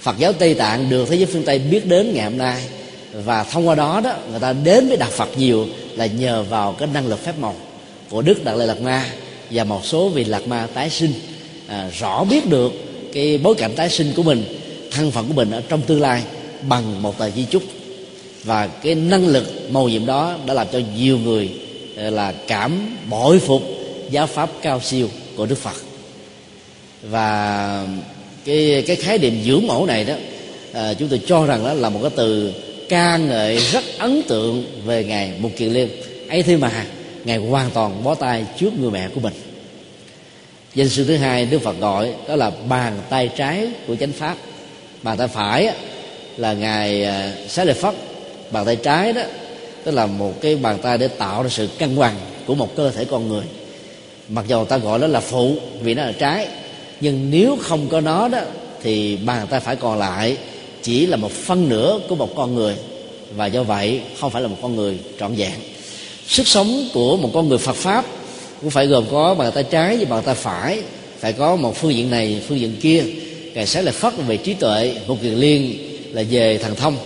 Phật giáo Tây Tạng được thế giới phương Tây biết đến ngày hôm nay. Và thông qua đó đó người ta đến với đạo Phật nhiều là nhờ vào cái năng lực phép màu của Đức Đạt Lai Lạt Ma và một số vị Lạt Ma tái sinh. À, rõ biết được cái bối cảnh tái sinh của mình thân phận của mình ở trong tương lai bằng một tờ di chúc. Và cái năng lực màu nhiệm đó đã làm cho nhiều người à, là cảm bội phục giáo pháp cao siêu của đức phật. Và cái cái khái niệm dưỡng mẫu này đó à, chúng tôi cho rằng đó là một cái từ ca ngợi rất ấn tượng về ngài mục kiền liên. Ấy thế mà ngài hoàn toàn bó tay trước người mẹ của mình. Danh sư thứ hai đức phật gọi đó là bàn tay trái của chánh pháp. Bàn tay phải là ngài à, xá lợi phất. Bàn tay trái đó tức là một cái bàn tay để tạo ra sự cân bằng của một cơ thể con người. Mặc dù ta gọi nó là phụ vì nó là trái nhưng nếu không có nó đó thì bàn tay phải còn lại chỉ là một phân nửa của một con người. Và do vậy không phải là một con người trọn vẹn. Sức sống của một con người Phật pháp cũng phải gồm có bàn tay trái và bàn tay phải. Phải có một phương diện này phương diện kia. Ngài sẽ là phát về trí tuệ một kiền liên là về thần thông.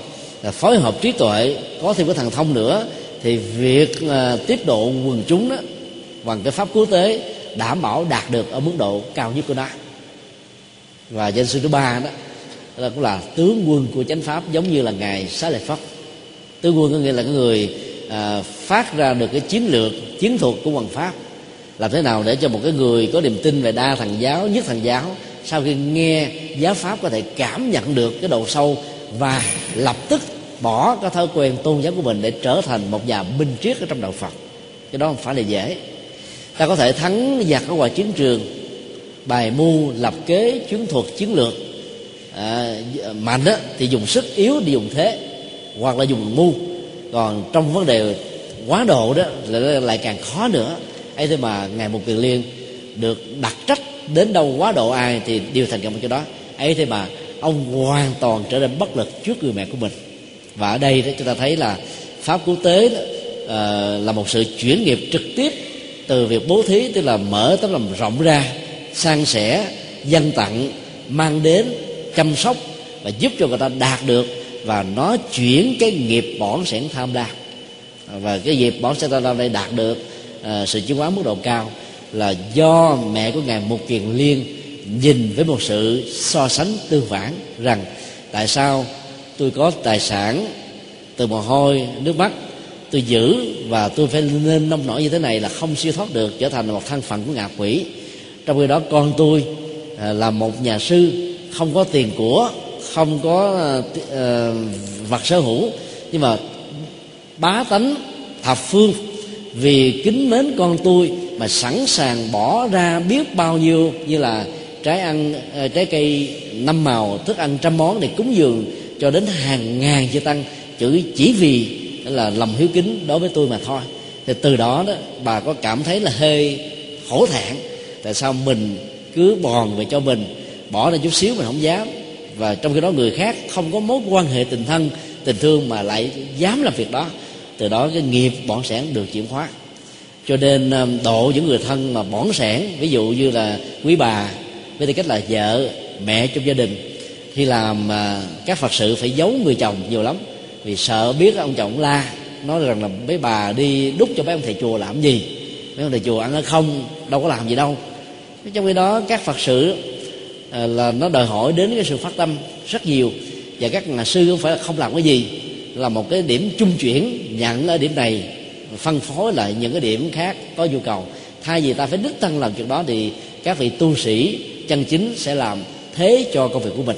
Là phối hợp trí tuệ có thêm cái thần thông nữa thì việc uh, tiếp độ quần chúng đó bằng cái pháp quốc tế đảm bảo đạt được ở mức độ cao nhất của nó và danh sư thứ ba đó là cũng là tướng quân của chánh pháp giống như là ngài xá lợi phất. Tướng quân có nghĩa là cái người à, phát ra được cái chiến lược chiến thuật của hoàng pháp. Làm thế nào để cho một cái người có niềm tin về đa thần giáo nhất thần giáo sau khi nghe giáo pháp có thể cảm nhận được cái độ sâu và lập tức bỏ cái thói quen tôn giáo của mình để trở thành một nhà minh triết ở trong đạo phật. Cái đó không phải là dễ. Ta có thể thắng giặc ở ngoài chiến trường bài mưu lập kế chiến thuật chiến lược. À, mạnh đó, thì dùng sức yếu thì dùng thế hoặc là dùng mưu còn trong vấn đề quá độ đó lại, lại càng khó nữa. Ấy thế mà ngài một kiền liên được đặt trách đến đâu quá độ ai thì đều thành công cho đó. Ấy thế mà ông hoàn toàn trở nên bất lực trước người mẹ của mình. Và ở đây đó chúng ta thấy là pháp quốc tế đó, uh, là một sự chuyển nghiệp trực tiếp từ việc bố thí tức là mở tấm lòng rộng ra san sẻ dân tặng mang đến chăm sóc và giúp cho người ta đạt được và nó chuyển cái nghiệp bỏng sẻn tham lam. Và cái nghiệp bỏng sẻn tham lam đây đạt được uh, sự chứng hóa mức độ cao là do mẹ của ngài mục kiền liên nhìn với một sự so sánh tương phản rằng tại sao tôi có tài sản từ mồ hôi nước mắt tôi giữ và tôi phải nên nông nổi như thế này là không siêu thoát được trở thành một thân phận của ngạ quỷ trong khi đó con tôi à, là một nhà sư không có tiền của không có uh, vật sở hữu. Nhưng mà bá tánh thập phương vì kính mến con tôi mà sẵn sàng bỏ ra biết bao nhiêu như là trái ăn trái cây năm màu thức ăn trăm món để cúng dường cho đến hàng ngàn chư tăng. Chữ chỉ vì là lòng hiếu kính đối với tôi mà thôi. Thì từ đó đó bà có cảm thấy là hơi hổ thẹn tại sao mình cứ bòn về cho mình, bỏ ra chút xíu mình không dám? Và trong khi đó người khác không có mối quan hệ tình thân, tình thương mà lại dám làm việc đó. Từ đó cái nghiệp bỏng sẻn được chuyển hóa. Cho nên um, độ những người thân mà bỏng sẻn, ví dụ như là quý bà, với tư cách là vợ, mẹ trong gia đình khi làm à, các phật sự phải giấu người chồng nhiều lắm. Vì sợ biết ông chồng la, nói rằng là mấy bà đi đúc cho mấy ông thầy chùa làm gì? Mấy ông thầy chùa ăn ở không? Đâu có làm gì đâu trong khi đó các phật sự à, là nó đòi hỏi đến cái sự phát tâm rất nhiều. Và các nhà sư không phải là không làm cái gì, là một cái điểm trung chuyển, nhận ở điểm này, phân phối lại những cái điểm khác có nhu cầu. Thay vì ta phải đích thân làm chuyện đó thì các vị tu sĩ, chân chính sẽ làm thế cho công việc của mình.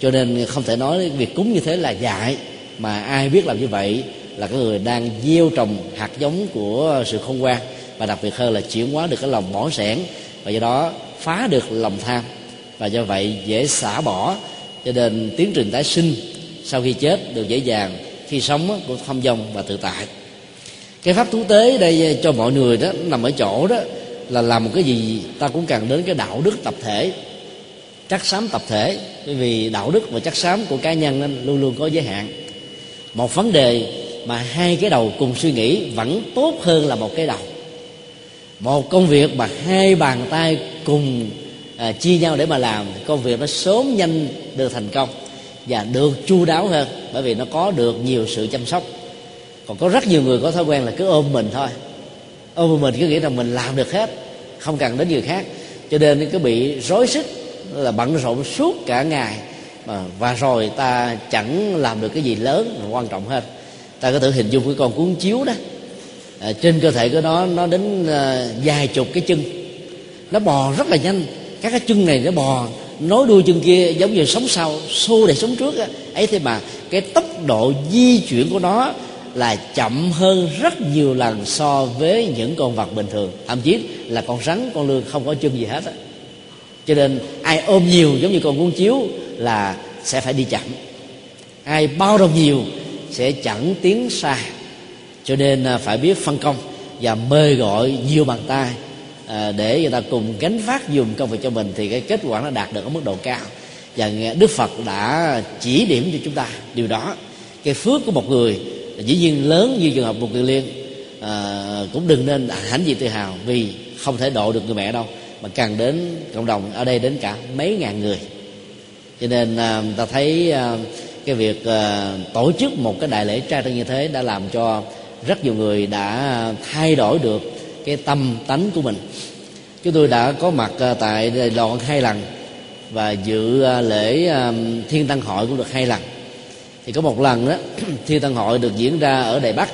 Cho nên không thể nói việc cúng như thế là dạy mà ai biết làm như vậy là cái người đang gieo trồng hạt giống của sự khôn ngoan. Và đặc biệt hơn là chuyển hóa được cái lòng bỏ sẻn và do đó phá được lòng tham. Và do vậy dễ xả bỏ cho nên tiến trình tái sinh sau khi chết được dễ dàng, khi sống cũng thông dong và tự tại. Cái pháp thú tế đây cho mọi người đó nằm ở chỗ đó là làm một cái gì ta cũng cần đến cái đạo đức tập thể, chắc xám tập thể. Bởi vì đạo đức và chắc xám của cá nhân nên luôn luôn có giới hạn. Một vấn đề mà hai cái đầu cùng suy nghĩ vẫn tốt hơn là một cái đầu một công việc mà hai bàn tay cùng à, chia nhau để mà làm công việc nó sớm nhanh được thành công và được chu đáo hơn bởi vì nó có được nhiều sự chăm sóc. Còn có rất nhiều người có thói quen là cứ ôm mình thôi. Ôm mình cứ nghĩ rằng mình làm được hết không cần đến người khác. Cho nên cứ bị rối sức là bận rộn suốt cả ngày. Mà và rồi ta chẳng làm được cái gì lớn và quan trọng hơn ta có thể hình dung cái con cuốn chiếu đó à, trên cơ thể của nó nó đến à, vài chục cái chân. Nó bò rất là nhanh. Các cái chân này nó bò nối đuôi chân kia giống như sống sau xô để sống trước á. Ấy thế mà cái tốc độ di chuyển của nó là chậm hơn rất nhiều lần so với những con vật bình thường. Thậm chí là con rắn con lươn không có chân gì hết á. Cho nên ai ôm nhiều giống như con cuốn chiếu là sẽ phải đi chậm. Ai bao đồng nhiều sẽ chẳng tiến xa cho nên à, phải biết phân công và mời gọi nhiều bàn tay à, để người ta cùng gánh vác dùng công việc cho mình thì cái kết quả nó đạt được ở mức độ cao. Và đức phật đã chỉ điểm cho chúng ta điều đó. Cái phước của một người dĩ nhiên lớn như trường hợp một người liên à, cũng đừng nên hãnh diện tự hào vì không thể độ được người mẹ đâu mà cần đến cộng đồng ở đây đến cả mấy ngàn người. Cho nên à, ta thấy à, cái việc à, tổ chức một cái đại lễ trai tân như thế đã làm cho rất nhiều người đã thay đổi được cái tâm tánh của mình. Chúng tôi đã có mặt ờ, tại Đài Loan hai lần và dự ờ, lễ ờ, thiên tăng hội cũng được hai lần. Thì có một lần đó thiên tăng hội được diễn ra ở Đài Bắc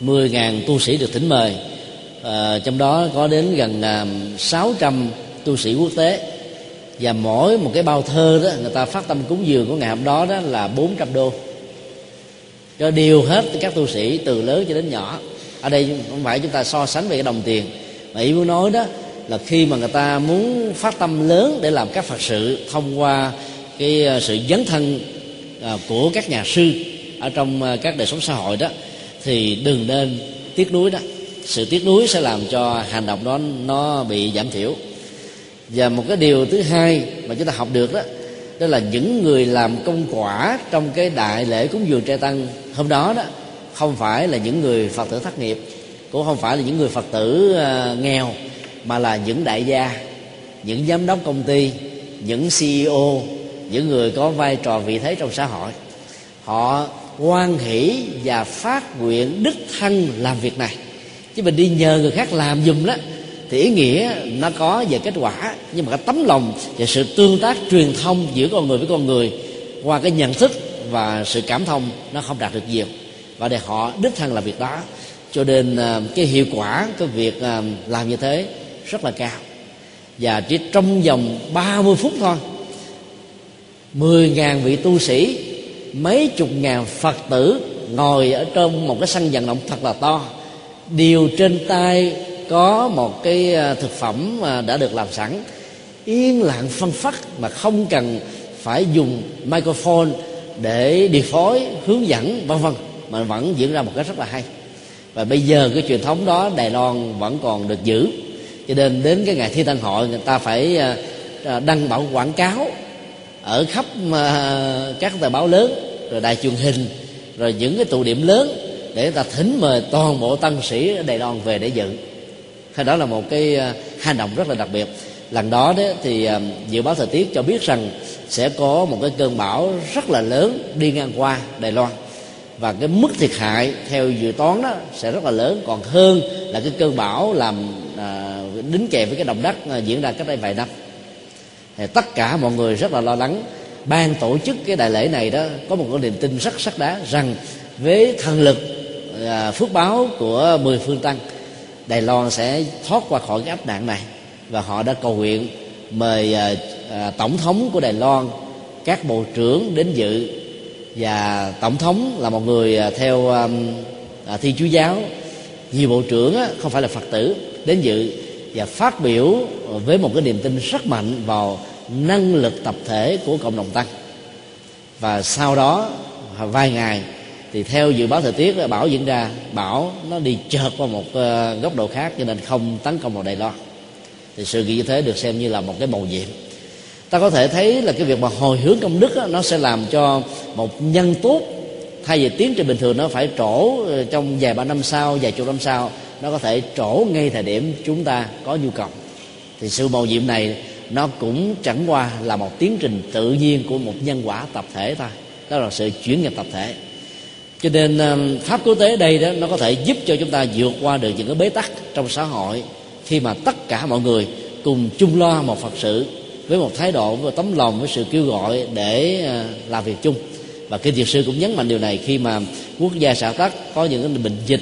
10.000 tu sĩ được thỉnh mời. À, trong đó có đến gần à, 600 tu sĩ quốc tế. Và mỗi một cái bao thơ đó người ta phát tâm cúng dường của ngày hôm đó đó là 400 đô cho điều hết các tu sĩ, từ lớn cho đến nhỏ. Ở đây không phải chúng ta so sánh về cái đồng tiền. Mà ý muốn nói đó là khi mà người ta muốn phát tâm lớn để làm các phật sự thông qua cái ờ, sự dấn thân ờ, của các nhà sư ở trong ờ, các đời sống xã hội đó, thì đừng nên tiếc nuối đó. Sự tiếc nuối sẽ làm cho hành động đó nó bị giảm thiểu. Và một cái điều thứ hai mà chúng ta học được đó đó là những người làm công quả trong cái đại lễ cúng dường trai tăng hôm đó đó, không phải là những người phật tử thất nghiệp, cũng không phải là những người phật tử ờ, nghèo, mà là những đại gia, những giám đốc công ty, những ceo những người có vai trò vị thế trong xã hội. Họ quan hỷ và phát nguyện đích thân làm việc này. Chứ mình đi nhờ người khác làm giùm đó, thì ý nghĩa nó có về kết quả, nhưng mà cái tấm lòng và sự tương tác truyền thông giữa con người với con người qua cái nhận thức và sự cảm thông nó không đạt được nhiều. Và để họ đích thân làm việc đó, cho nên ờ, cái hiệu quả cái việc ờ, làm như thế rất là cao. Và chỉ trong vòng 30 phút thôi 10.000 vị tu sĩ, mấy chục ngàn Phật tử ngồi ở trong một cái sân vận động thật là to, đều trên tay có một cái ờ, thực phẩm đã được làm sẵn. Yên lặng phân phát mà không cần phải dùng microphone để điều phối, hướng dẫn, vân vân. Mà vẫn diễn ra một cách rất là hay. Và bây giờ cái truyền thống đó, Đài Loan vẫn còn được giữ. Cho nên đến cái ngày thi tân hội, người ta phải ờ, ờ, đăng bảo quảng cáo ở khắp ờ, các tờ báo lớn, rồi đài truyền hình, rồi những cái tụ điểm lớn để người ta thỉnh mời toàn bộ tăng sĩ ở Đài Loan về để dự. Hay đó là một cái hành động rất là đặc biệt lần đó đấy thì ờ, dự báo thời tiết cho biết rằng sẽ có một cái cơn bão rất là lớn đi ngang qua Đài Loan. Và cái mức thiệt hại theo dự toán đó sẽ rất là lớn. Còn hơn là cái cơn bão làm à, đính kèm với cái động đất à, diễn ra cách đây vài năm. Thì tất cả mọi người rất là lo lắng. Ban tổ chức cái đại lễ này đó có một cái niềm tin rất sắc đá rằng với thần lực à, phước báo của mười phương tăng đài loan sẽ thoát qua khỏi cái áp nạn này và họ đã cầu nguyện mời à, à, tổng thống của đài loan các bộ trưởng đến dự. Và tổng thống là một người à, theo à, à, thi chúa giáo. Nhiều bộ trưởng á, không phải là phật tử đến dự và phát biểu với một cái niềm tin rất mạnh vào năng lực tập thể của cộng đồng tăng. Và sau đó vài ngày thì theo dự báo thời tiết bão diễn ra bão nó đi chợt qua một ờ, góc độ khác cho nên không tấn công vào đài loan thì sự kiện như thế được xem như là một cái màu nhiệm. Ta có thể thấy là cái việc mà hồi hướng công đức đó, nó sẽ làm cho một nhân tốt thay vì tiến trình bình thường nó phải trổ ờ, trong vài ba năm sau vài chục năm sau nó có thể trổ ngay thời điểm chúng ta có nhu cầu. Thì sự mầu nhiệm này nó cũng chẳng qua là một tiến trình tự nhiên của một nhân quả tập thể thôi. Đó là sự chuyển nghiệp tập thể. Cho nên pháp quốc tế đây đó nó có thể giúp cho chúng ta vượt qua được những cái bế tắc trong xã hội khi mà tất cả mọi người cùng chung lo một phật sự với một thái độ với tấm lòng với sự kêu gọi để ờ, làm việc chung. Và kinh diệt sư cũng nhấn mạnh điều này khi mà quốc gia xã tắc có những cái bệnh dịch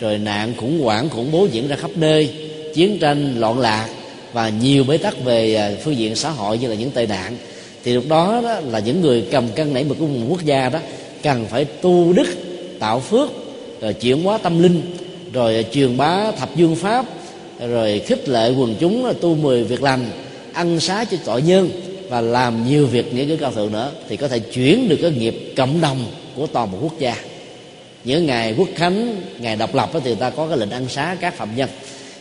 rồi nạn khủng hoảng khủng bố diễn ra khắp nơi chiến tranh loạn lạc và nhiều bế tắc về ờ, phương diện xã hội như là những tệ nạn thì lúc đó, đó là những người cầm cân nảy mực của một quốc gia đó cần phải tu đức tạo phước rồi chuyển hóa tâm linh rồi truyền bá thập dương pháp rồi khích lệ quần chúng tu mười việc lành, ăn xá cho tội nhân và làm nhiều việc nghĩa cử cao thượng nữa, thì có thể chuyển được cái nghiệp cộng đồng của toàn một quốc gia. Những ngày quốc khánh, ngày độc lập thì ta có cái lệnh ăn xá các phạm nhân.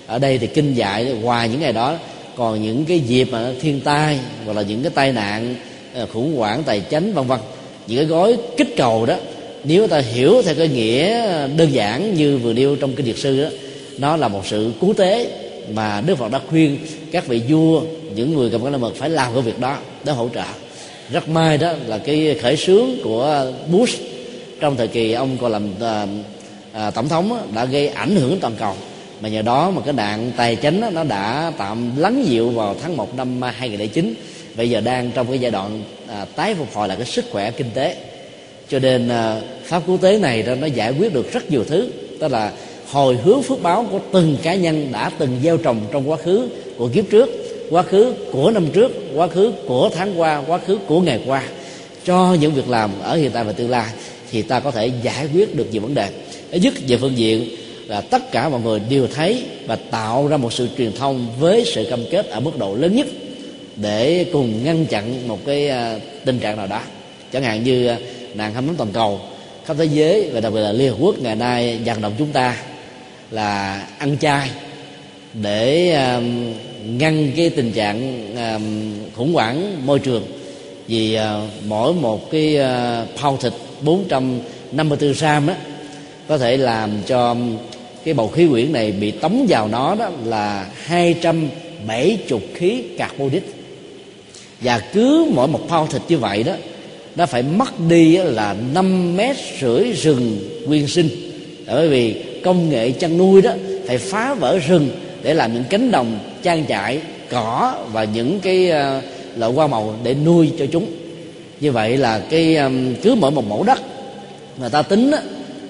Ở đây thì kinh dạy ngoài những ngày đó, còn những cái dịp mà thiên tai hoặc là những cái tai nạn ờ, khủng hoảng tài chính, vân vân. Những cái gói kích cầu đó, nếu ta hiểu theo cái nghĩa đơn giản như vừa nêu trong kinh Việt sư đó nó là một sự cứu tế mà Đức Phật đã khuyên các vị vua những người cầm cái la mật phải làm cái việc đó để hỗ trợ. Rất may đó là cái khởi xướng của Bush trong thời kỳ ông còn làm à, à, tổng thống đó, đã gây ảnh hưởng toàn cầu. Mà nhờ đó mà cái đạn tài chính đó, nó đã tạm lắng dịu vào tháng 1 năm 2009 bây giờ đang trong cái giai đoạn à, tái phục hồi là cái sức khỏe kinh tế. Cho nên à, pháp quốc tế này đó nó giải quyết được rất nhiều thứ. Tức là hồi hướng phước báo của từng cá nhân đã từng gieo trồng trong quá khứ của kiếp trước, quá khứ của năm trước, quá khứ của tháng qua, quá khứ của ngày qua. Cho những việc làm ở hiện tại và tương lai thì ta có thể giải quyết được nhiều vấn đề. Thứ nhất về phương diện là tất cả mọi người đều thấy và tạo ra một sự truyền thông với sự cam kết ở mức độ lớn nhất để cùng ngăn chặn một cái à, tình trạng nào đó. Chẳng hạn như à, nạn hâm nóng toàn cầu, khắp thế giới và đặc biệt là liên hợp quốc ngày nay vận động chúng ta là ăn chay để um, ngăn cái tình trạng um, khủng hoảng môi trường. Vì uh, mỗi một cái uh, phao thịt 454 gram đó có thể làm cho um, cái bầu khí quyển này bị tống vào nó đó là 270 khí carbonic. Và cứ mỗi một phao thịt như vậy đó nó phải mất đi là 5 mét rưỡi rừng nguyên sinh. Bởi vì công nghệ chăn nuôi đó phải phá vỡ rừng để làm những cánh đồng trang trại cỏ và những cái ờ, loại hoa màu để nuôi cho chúng. Như vậy là cái cứ mỗi một mẫu đất người ta tính đó,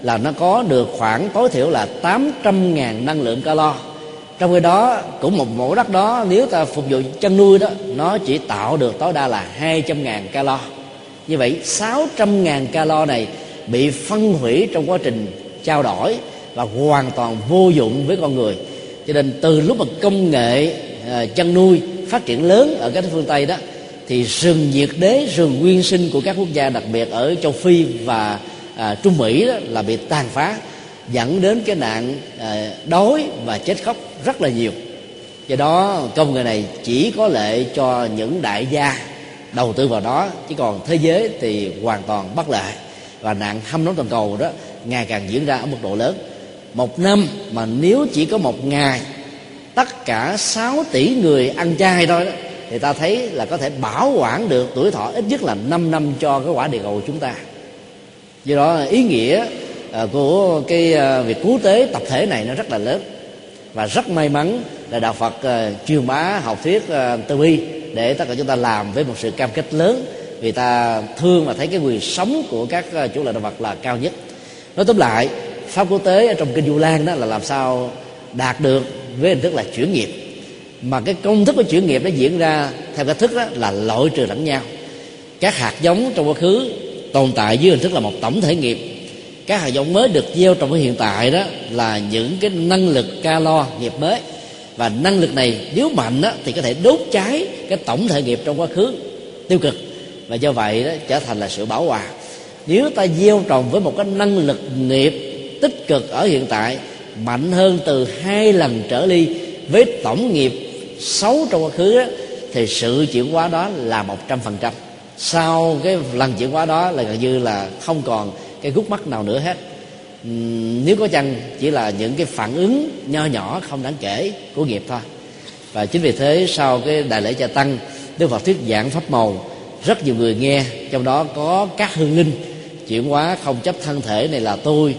là nó có được khoảng tối thiểu là 800 ngàn năng lượng calo. Trong khi đó cũng một mẫu đất đó nếu ta phục vụ chăn nuôi đó nó chỉ tạo được tối đa là 200 ngàn calo. Như vậy 600 ngàn calo này bị phân hủy trong quá trình trao đổi và hoàn toàn vô dụng với con người. Cho nên từ lúc mà công nghệ à, chăn nuôi phát triển lớn ở các phương tây đó thì rừng nhiệt đới rừng nguyên sinh của các quốc gia đặc biệt ở châu phi và à, trung mỹ đó là bị tàn phá dẫn đến cái nạn à, đói và chết khóc rất là nhiều. Do đó công nghệ này chỉ có lệ cho những đại gia đầu tư vào đó chứ còn thế giới thì hoàn toàn bất lợi. Và nạn hâm nóng toàn cầu đó ngày càng diễn ra ở mức độ lớn một năm mà nếu chỉ có một ngày tất cả 6 tỷ người ăn chay thôi đó thì ta thấy là có thể bảo quản được tuổi thọ ít nhất là 5 năm cho cái quả địa cầu của chúng ta. Do đó ý nghĩa ờ, của cái ờ, việc cứu tế tập thể này nó rất là lớn. Và rất may mắn là đạo Phật ờ, truyền bá học thuyết uh, từ bi để tất cả chúng ta làm với một sự cam kết lớn vì ta thương và thấy cái quyền sống của các chủ lợi động vật là cao nhất. Nói tóm lại pháp quốc tế ở trong kinh du lan đó là làm sao đạt được với hình thức là chuyển nghiệp. Mà cái công thức của chuyển nghiệp nó diễn ra theo cái thức đó là loại trừ lẫn nhau. Các hạt giống trong quá khứ tồn tại dưới hình thức là một tổng thể nghiệp. Các hạt giống mới được gieo trong cái hiện tại đó là những cái năng lực calo nghiệp mới. Và năng lực này nếu mạnh đó, thì có thể đốt cháy cái tổng thể nghiệp trong quá khứ tiêu cực. Và do vậy đó trở thành là sự bảo hòa. Nếu ta gieo trồng với một cái năng lực nghiệp tích cực ở hiện tại mạnh hơn từ hai lần trở đi với tổng nghiệp xấu trong quá khứ đó, thì sự chuyển hóa đó là một trăm phần trăm. Sau cái lần chuyển hóa đó là gần như là không còn cái gút mắt nào nữa hết. Nếu có chăng chỉ là những cái phản ứng nho nhỏ không đáng kể của nghiệp thôi. Và chính vì thế sau cái đại lễ cha tăng đức phật thuyết giảng pháp màu rất nhiều người nghe trong đó có các hương linh chuyển hóa không chấp thân thể này là tôi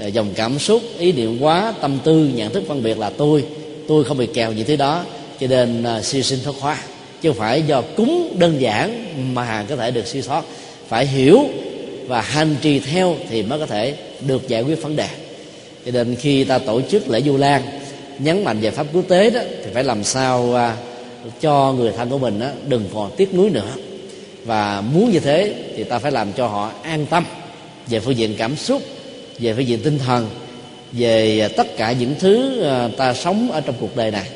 Ờ, dòng cảm xúc ý niệm quá tâm tư nhận thức phân biệt là tôi. Tôi không bị kèo gì thứ đó. Cho nên uh, siêu sinh thoát hóa. Chứ không phải do cúng đơn giản mà có thể được siêu thoát. Phải hiểu và hành trì theo thì mới có thể được giải quyết vấn đề. Cho nên khi ta tổ chức lễ du lan nhấn mạnh về pháp quốc tế đó thì phải làm sao uh, cho người thân của mình đó, đừng còn tiếc nuối nữa. Và muốn như thế thì ta phải làm cho họ an tâm về phương diện cảm xúc về phương diện tinh thần, về à, tất cả những thứ à, ta sống ở trong cuộc đời này.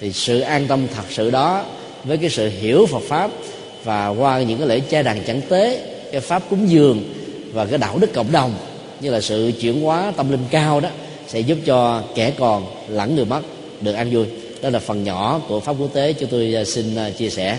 Thì sự an tâm thật sự đó với cái sự hiểu Phật pháp và qua những cái lễ che đàn chẳng tế, cái pháp cúng dường và cái đạo đức cộng đồng, như là sự chuyển hóa tâm linh cao đó, sẽ giúp cho kẻ còn lẫn người mất được an vui. Đó là phần nhỏ của pháp quốc tế chúng tôi à, xin chia sẻ.